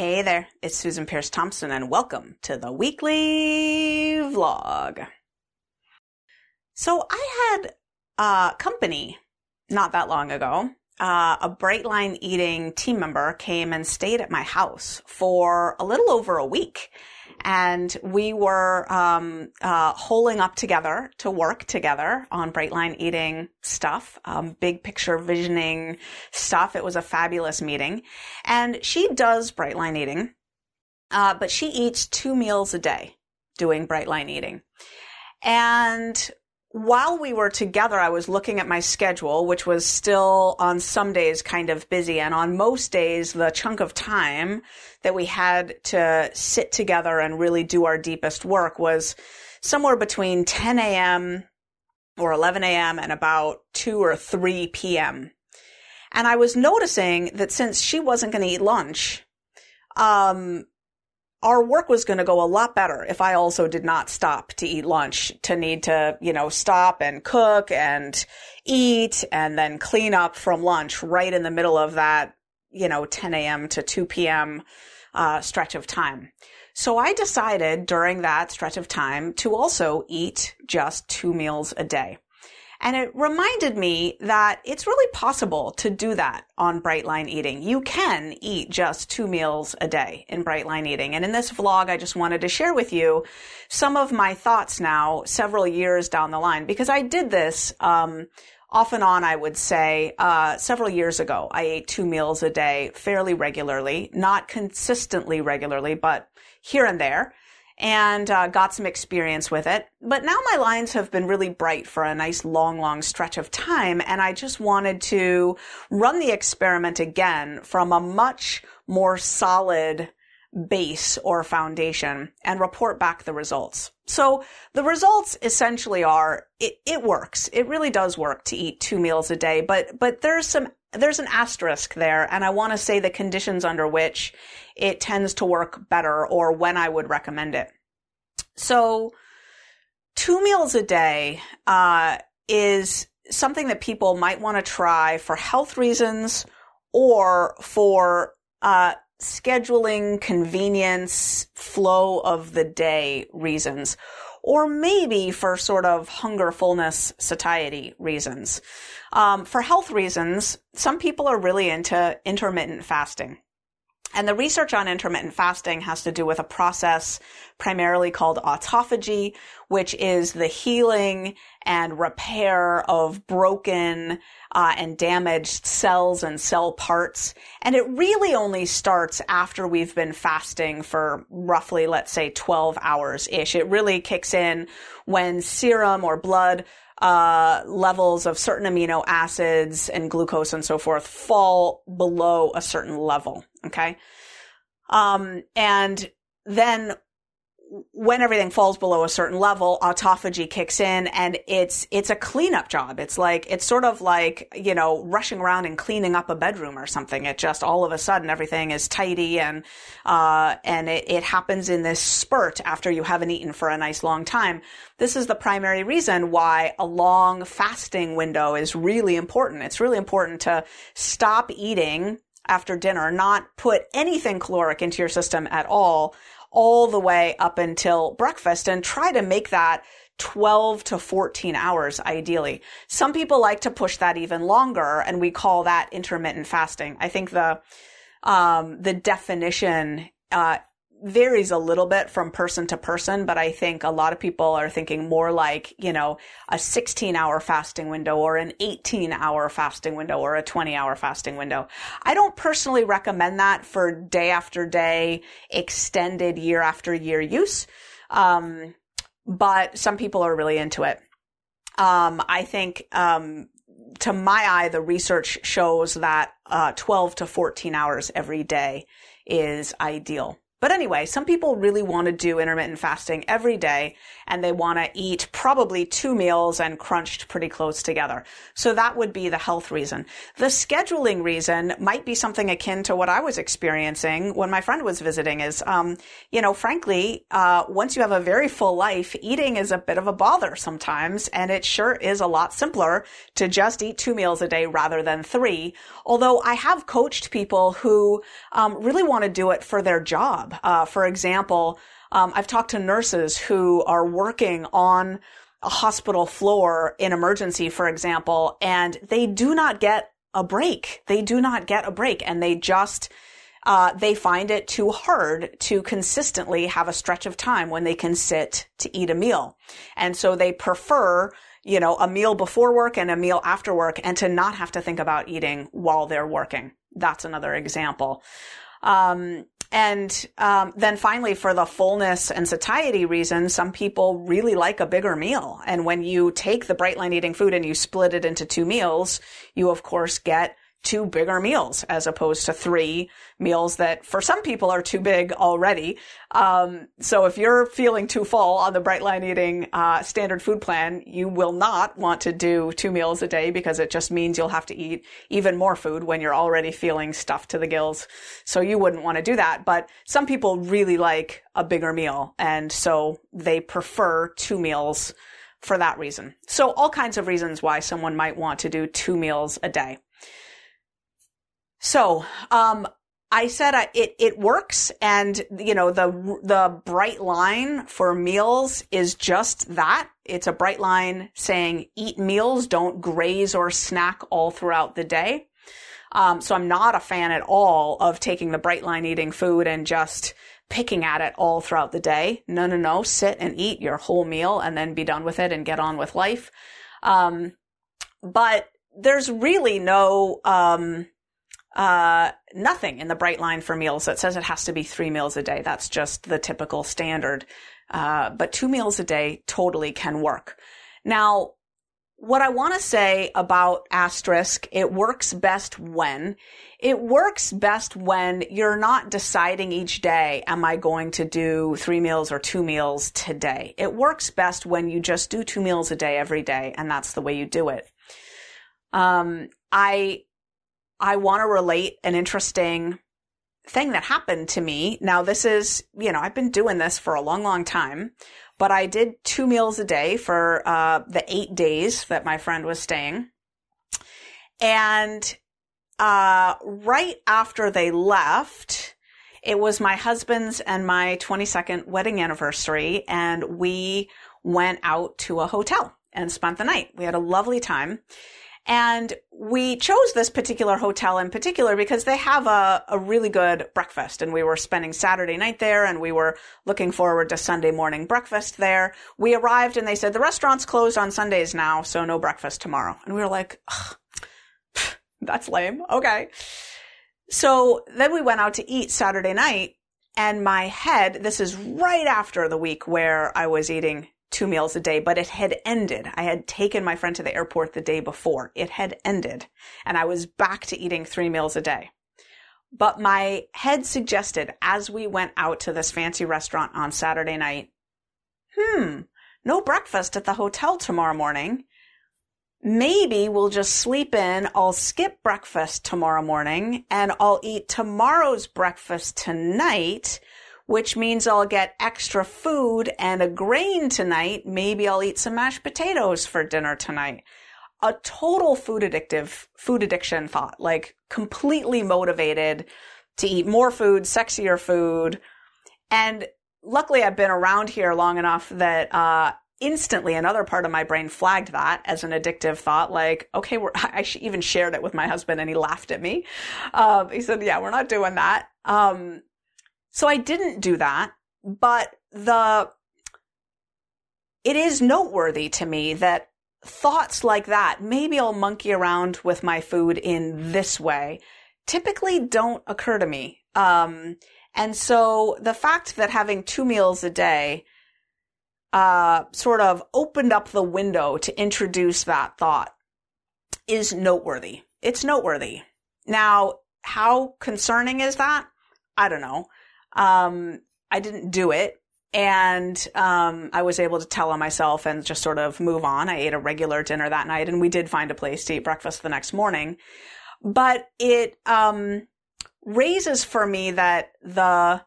Hey there, it's Susan Peirce Thompson, and welcome to the weekly vlog. So, I had a company not that long ago. Uh, a Brightline Eating team member came and stayed at my house for a little over a week and we were um, uh, holing up together to work together on Brightline eating stuff, um, big picture visioning stuff. It was a fabulous meeting, and she does Brightline eating, uh, but she eats two meals a day doing Brightline eating, and while we were together, I was looking at my schedule, which was still on some days kind of busy. And on most days, the chunk of time that we had to sit together and really do our deepest work was somewhere between 10 a.m. or 11 a.m. and about 2 or 3 p.m. And I was noticing that since she wasn't going to eat lunch, um, our work was going to go a lot better if I also did not stop to eat lunch, to need to, you know, stop and cook and eat and then clean up from lunch right in the middle of that, you know, 10 a.m. to 2 p.m. Uh, stretch of time. So I decided during that stretch of time to also eat just two meals a day. And it reminded me that it's really possible to do that on Brightline Eating. You can eat just two meals a day in Brightline Eating. And in this vlog, I just wanted to share with you some of my thoughts now, several years down the line, because I did this, um, off and on, I would say, uh, several years ago, I ate two meals a day fairly regularly, not consistently regularly, but here and there and uh, got some experience with it. But now my lines have been really bright for a nice long, long stretch of time. And I just wanted to run the experiment again from a much more solid base or foundation and report back the results. So the results essentially are it, it works. It really does work to eat two meals a day, but but there's some there's an asterisk there and I want to say the conditions under which it tends to work better or when I would recommend it. So two meals a day uh, is something that people might want to try for health reasons or for uh, scheduling, convenience, flow of the day reasons, or maybe for sort of hunger, fullness, satiety reasons. Um, for health reasons, some people are really into intermittent fasting. And the research on intermittent fasting has to do with a process primarily called autophagy, which is the healing and repair of broken uh, and damaged cells and cell parts. And it really only starts after we've been fasting for roughly, let's say, 12 hours ish. It really kicks in when serum or blood uh, levels of certain amino acids and glucose and so forth fall below a certain level. Okay. Um, and then when everything falls below a certain level, autophagy kicks in and it's, it's a cleanup job. It's like, it's sort of like, you know, rushing around and cleaning up a bedroom or something. It just all of a sudden everything is tidy and, uh, and it, it happens in this spurt after you haven't eaten for a nice long time. This is the primary reason why a long fasting window is really important. It's really important to stop eating after dinner, not put anything caloric into your system at all all the way up until breakfast and try to make that 12 to 14 hours ideally. Some people like to push that even longer and we call that intermittent fasting. I think the um, the definition uh, varies a little bit from person to person, but I think a lot of people are thinking more like, you know, a 16 hour fasting window or an 18 hour fasting window or a 20 hour fasting window. I don't personally recommend that for day after day, extended year after year use. Um, but some people are really into it. Um, I think, um, to my eye, the research shows that uh, 12 to 14 hours every day is ideal. But anyway, some people really want to do intermittent fasting every day and they want to eat probably two meals and crunched pretty close together. So that would be the health reason. The scheduling reason might be something akin to what I was experiencing when my friend was visiting is, um, you know, frankly, uh, once you have a very full life, eating is a bit of a bother sometimes. And it sure is a lot simpler to just eat two meals a day rather than three. Although I have coached people who um, really want to do it for their job job. Uh, for example, um, I've talked to nurses who are working on a hospital floor in emergency, for example, and they do not get a break. They do not get a break and they just, uh, they find it too hard to consistently have a stretch of time when they can sit to eat a meal. And so they prefer, you know, a meal before work and a meal after work and to not have to think about eating while they're working. That's another example. Um, and um, then finally, for the fullness and satiety reason, some people really like a bigger meal. And when you take the bright line eating food and you split it into two meals, you of course get two bigger meals as opposed to three meals that for some people are too big already. Um, so if you're feeling too full on the bright line eating uh, standard food plan, you will not want to do two meals a day because it just means you'll have to eat even more food when you're already feeling stuffed to the gills. So you wouldn't want to do that. But some people really like a bigger meal, and so they prefer two meals for that reason. So all kinds of reasons why someone might want to do two meals a day. So, um, I said it it works, and you know the the bright line for meals is just that. It's a bright line saying eat meals, don't graze or snack all throughout the day. Um, so I'm not a fan at all of taking the bright line eating food and just picking at it all throughout the day. No, no, no. Sit and eat your whole meal and then be done with it and get on with life. Um, but there's really no um, uh, nothing in the bright line for meals that says it has to be three meals a day. That's just the typical standard. Uh, but two meals a day totally can work. Now, what I want to say about asterisk, it works best when it works best when you're not deciding each day, am I going to do three meals or two meals today? It works best when you just do two meals a day every day, and that's the way you do it. Um, I I want to relate an interesting thing that happened to me. Now, this is, you know, I've been doing this for a long, long time, but I did two meals a day for uh, the eight days that my friend was staying. And uh, right after they left, it was my husband's and my 22nd wedding anniversary, and we went out to a hotel and spent the night. We had a lovely time. And we chose this particular hotel in particular because they have a, a really good breakfast. And we were spending Saturday night there and we were looking forward to Sunday morning breakfast there. We arrived and they said, the restaurant's closed on Sundays now, so no breakfast tomorrow. And we were like, that's lame. Okay. So then we went out to eat Saturday night and my head, this is right after the week where I was eating two meals a day, but it had ended. I had taken my friend to the airport the day before. It had ended and I was back to eating three meals a day. But my head suggested as we went out to this fancy restaurant on Saturday night, hmm, no breakfast at the hotel tomorrow morning. Maybe we'll just sleep in. I'll skip breakfast tomorrow morning and I'll eat tomorrow's breakfast tonight which means I'll get extra food and a grain tonight. Maybe I'll eat some mashed potatoes for dinner tonight. A total food addictive, food addiction thought, like completely motivated to eat more food, sexier food. And luckily I've been around here long enough that, uh, instantly another part of my brain flagged that as an addictive thought like okay i even shared it with my husband and he laughed at me um, he said yeah we're not doing that um, so I didn't do that, but the, it is noteworthy to me that thoughts like that, maybe I'll monkey around with my food in this way, typically don't occur to me. Um, and so the fact that having two meals a day, uh, sort of opened up the window to introduce that thought. is noteworthy. It's noteworthy. Now, how concerning is that? I don't know. Um, I didn't do it. And um, I was able to tell on myself and just sort of move on. I ate a regular dinner that night, and we did find a place to eat breakfast the next morning. But it um, raises for me that the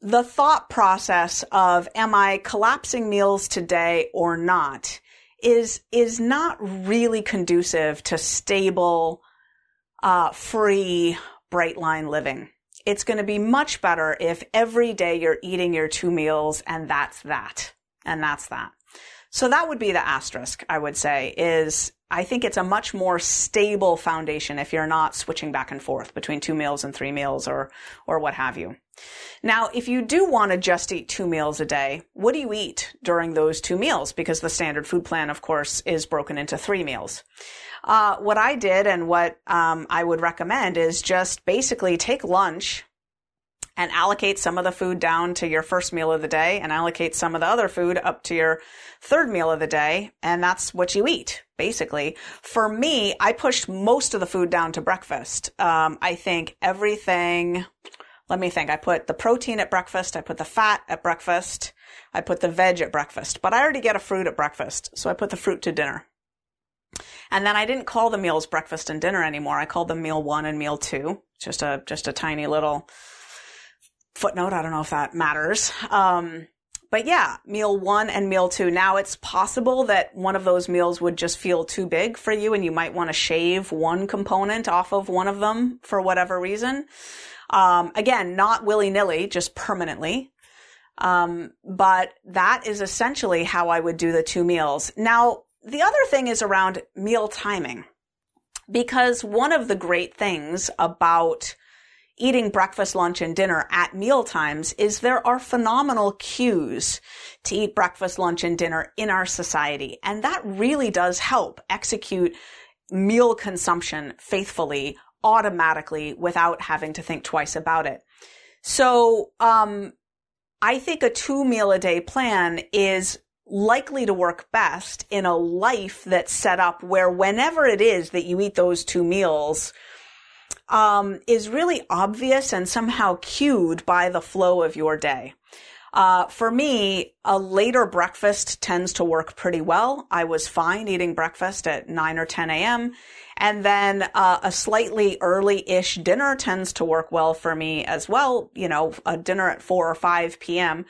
the thought process of am I collapsing meals today or not is is not really conducive to stable, uh, free, bright line living. It's going to be much better if every day you're eating your two meals and that's that. And that's that. So that would be the asterisk, I would say, is I think it's a much more stable foundation if you're not switching back and forth between two meals and three meals or, or what have you. Now, if you do want to just eat two meals a day, what do you eat during those two meals? Because the standard food plan, of course, is broken into three meals. Uh, what I did and what um, I would recommend is just basically take lunch and allocate some of the food down to your first meal of the day and allocate some of the other food up to your third meal of the day. And that's what you eat, basically. For me, I pushed most of the food down to breakfast. Um, I think everything, let me think. I put the protein at breakfast. I put the fat at breakfast. I put the veg at breakfast, but I already get a fruit at breakfast. So I put the fruit to dinner. And then I didn't call the meals breakfast and dinner anymore. I called them meal one and meal two. Just a, just a tiny little footnote. I don't know if that matters. Um, but yeah, meal one and meal two. Now it's possible that one of those meals would just feel too big for you and you might want to shave one component off of one of them for whatever reason. Um, again, not willy nilly, just permanently. Um, but that is essentially how I would do the two meals. Now, the other thing is around meal timing. Because one of the great things about eating breakfast, lunch, and dinner at meal times is there are phenomenal cues to eat breakfast, lunch, and dinner in our society. And that really does help execute meal consumption faithfully, automatically, without having to think twice about it. So, um, I think a two meal a day plan is likely to work best in a life that's set up where whenever it is that you eat those two meals, um, is really obvious and somehow cued by the flow of your day. Uh, for me, a later breakfast tends to work pretty well. I was fine eating breakfast at 9 or 10 a.m. And then uh, a slightly early-ish dinner tends to work well for me as well. You know, a dinner at 4 or 5 p.m.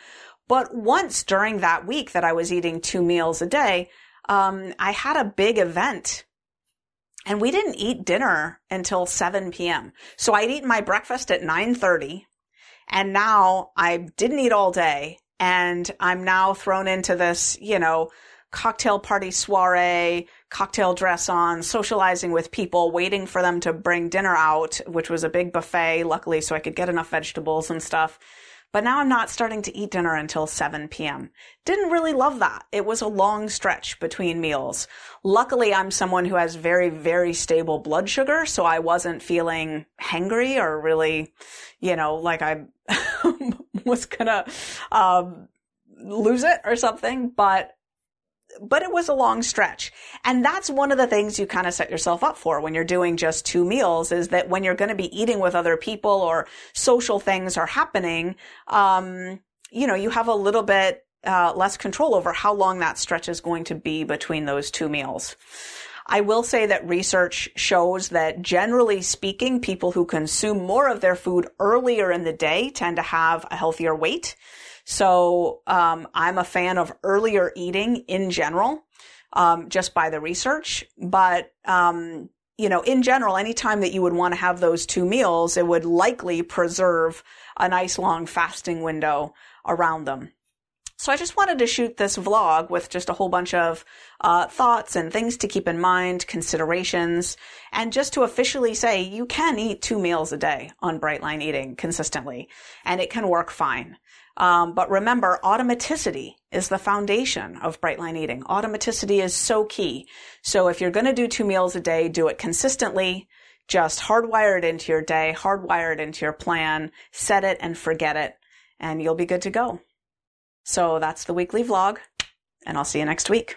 But once during that week that I was eating two meals a day, um, I had a big event and we didn't eat dinner until 7 p.m. So I'd eaten my breakfast at 9:30 and now I didn't eat all day and I'm now thrown into this, you know, cocktail party soiree, cocktail dress on, socializing with people, waiting for them to bring dinner out, which was a big buffet, luckily, so I could get enough vegetables and stuff. But now I'm not starting to eat dinner until 7 p.m. Didn't really love that. It was a long stretch between meals. Luckily, I'm someone who has very, very stable blood sugar, so I wasn't feeling hangry or really, you know, like I was gonna um, lose it or something. But but it was a long stretch. And that's one of the things you kind of set yourself up for when you're doing just two meals is that when you're going to be eating with other people or social things are happening, um, you know, you have a little bit uh, less control over how long that stretch is going to be between those two meals. I will say that research shows that generally speaking, people who consume more of their food earlier in the day tend to have a healthier weight. So um, I'm a fan of earlier eating in general, um, just by the research. But um, you know, in general, anytime that you would want to have those two meals, it would likely preserve a nice long fasting window around them. So I just wanted to shoot this vlog with just a whole bunch of uh, thoughts and things to keep in mind, considerations, and just to officially say you can eat two meals a day on Brightline Eating consistently, and it can work fine. Um, but remember, automaticity is the foundation of Brightline Eating. Automaticity is so key. So if you're going to do two meals a day, do it consistently. Just hardwire it into your day, hardwire it into your plan, set it and forget it, and you'll be good to go. So that's the weekly vlog, and I'll see you next week.